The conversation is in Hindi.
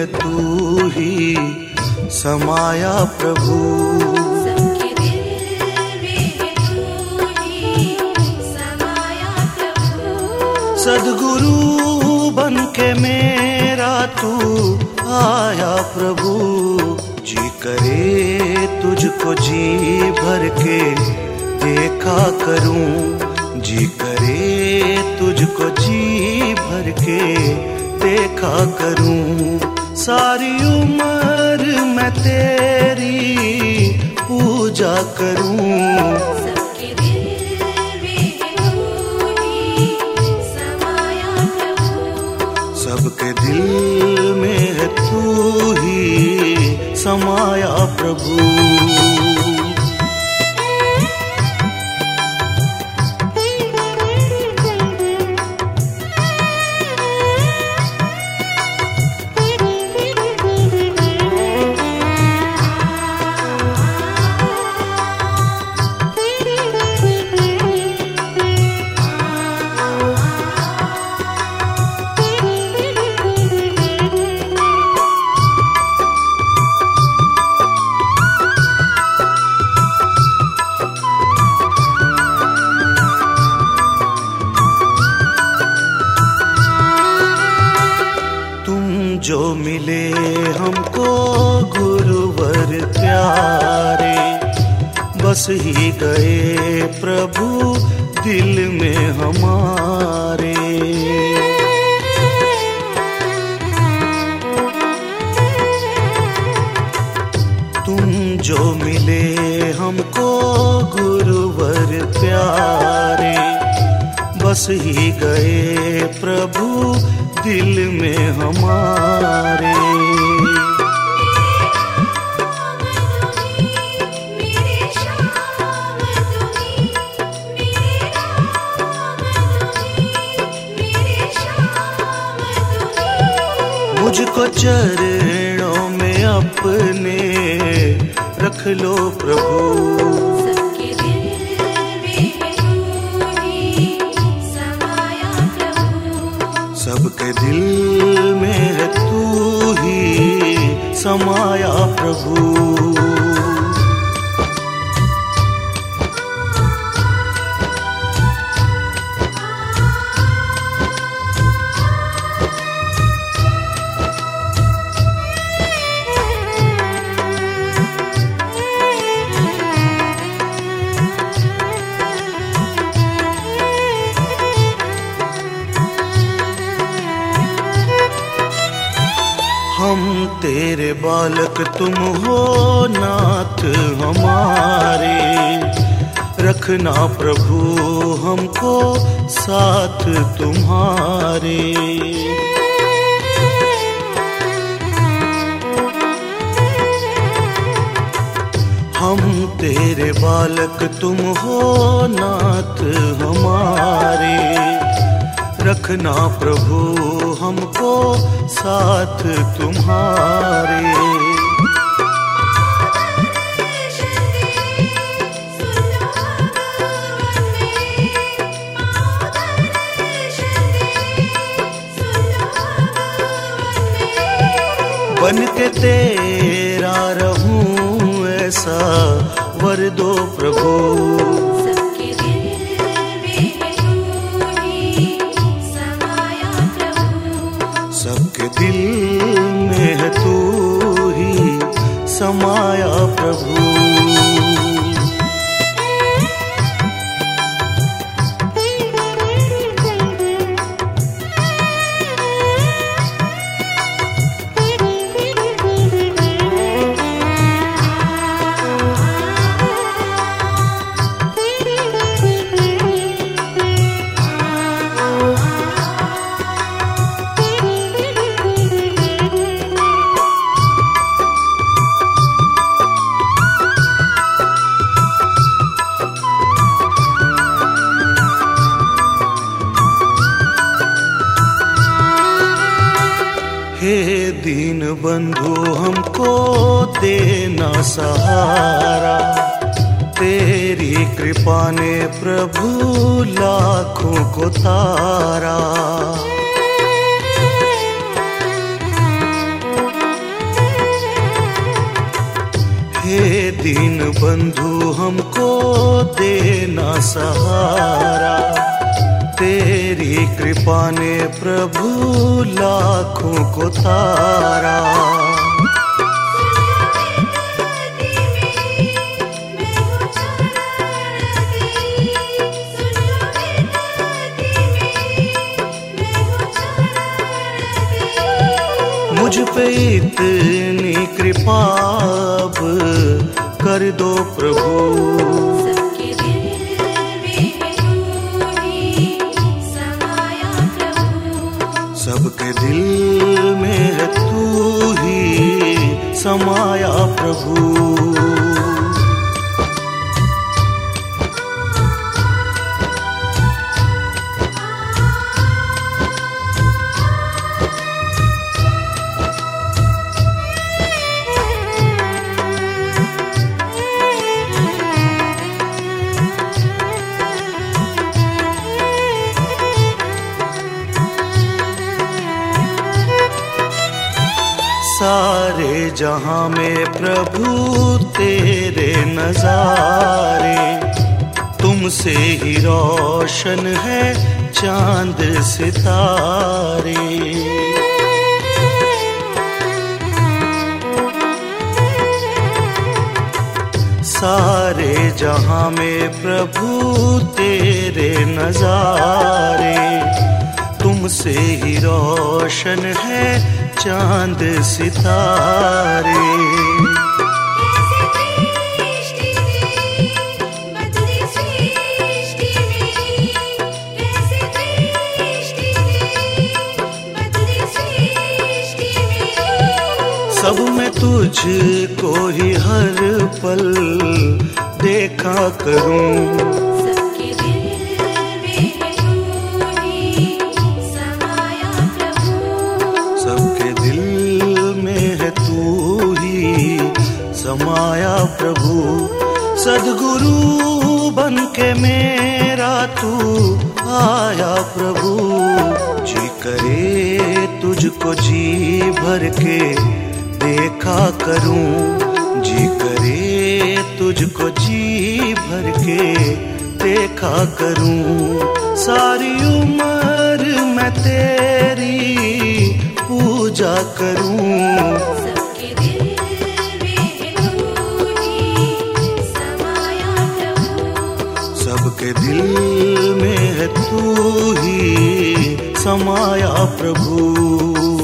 है तू ही समाया प्रभु। सदगुरु बन के मेरा तू आया प्रभु। जी करे तुझको जी भर के देखा करूँ। जी करे तुझको जी भर के देखा करूँ। सारी उम्र मैं तेरी पूजा करूँ। सबके दिल में है तू ही समाया प्रभु। बस ही गए प्रभु, दिल में हमारे। तुम जो मिले हमको, गुरुवर प्यारे। बस ही गए प्रभु, दिल में हमारे। चरणों में अपने रख लो प्रभु। सबके दिल में है तू ही समाया प्रभु। तेरे बालक तुम हो नाथ हमारे। रखना प्रभु हमको साथ तुम्हारे। हम तेरे बालक तुम हो नाथ हमारे। रखना प्रभु हमको साथ तुम्हारे। बन के तेरा रहूँ ऐसा वर दो प्रभु। तू ही समाया प्रभु। बंधु हमको देना सहारा। तेरी कृपा ने प्रभु लाखों को तारा। हे दीन बंधु हमको देना सहारा। तेरी कृपा ने प्रभु लाखों को तारा। मुझ पे इतनी कृपा कर दो प्रभु। सबके दिल में है तू ही समाया प्रभु। सारे जहाँ में प्रभु तेरे नजारे, तुमसे ही रोशन है चाँद सितारे। सारे जहाँ में प्रभु तेरे नजारे, तुमसे ही रोशन है चाँद सितारे। सब में तुझको ही हर पल देखा करूँ। समाया प्रभु। सदगुरु बन के मेरा तू आया प्रभु। जी करे तुझको जी भर के देखा करूँ। जी करे तुझको जी भर के देखा करूँ। सारी उम्र मैं तेरी पूजा करूँ। दिल में है तू ही समाया प्रभु।